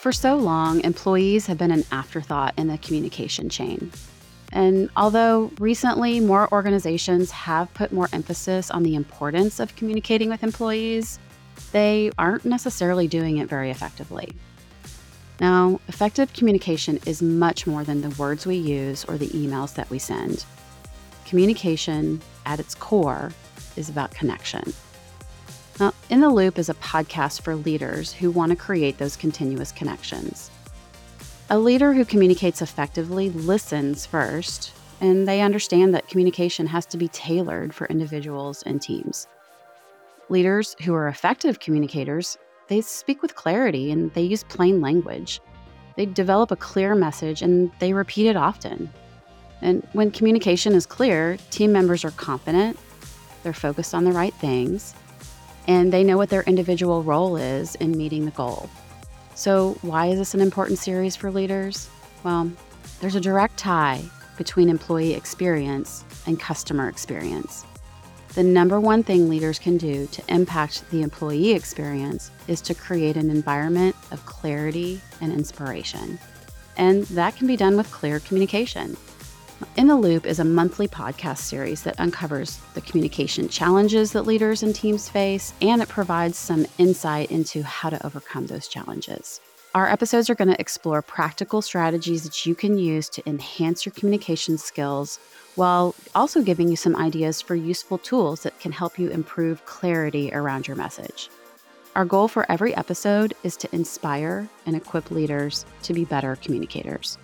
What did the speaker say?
For so long, employees have been an afterthought in the communication chain. And although recently more organizations have put more emphasis on the importance of communicating with employees, they aren't necessarily doing it very effectively. Now, effective communication is much more than the words we use or the emails that we send. Communication, at its core, is about connection. Now, In the Loop is a podcast for leaders who want to create those continuous connections. A leader who communicates effectively listens first, and they understand that communication has to be tailored for individuals and teams. Leaders who are effective communicators they speak with clarity and they use plain language. They develop a clear message and they repeat it often. And when communication is clear, team members are confident, they're focused on the right things, and they know what their individual role is in meeting the goal. So, why is this an important series for leaders? Well, there's a direct tie between employee experience and customer experience. The number one thing leaders can do to impact the employee experience is to create an environment of clarity and inspiration. And that can be done with clear communication. In the Loop is a monthly podcast series that uncovers the communication challenges that leaders and teams face, and it provides some insight into how to overcome those challenges. Our episodes are going to explore practical strategies that you can use to enhance your communication skills while also giving you some ideas for useful tools that can help you improve clarity around your message. Our goal for every episode is to inspire and equip leaders to be better communicators.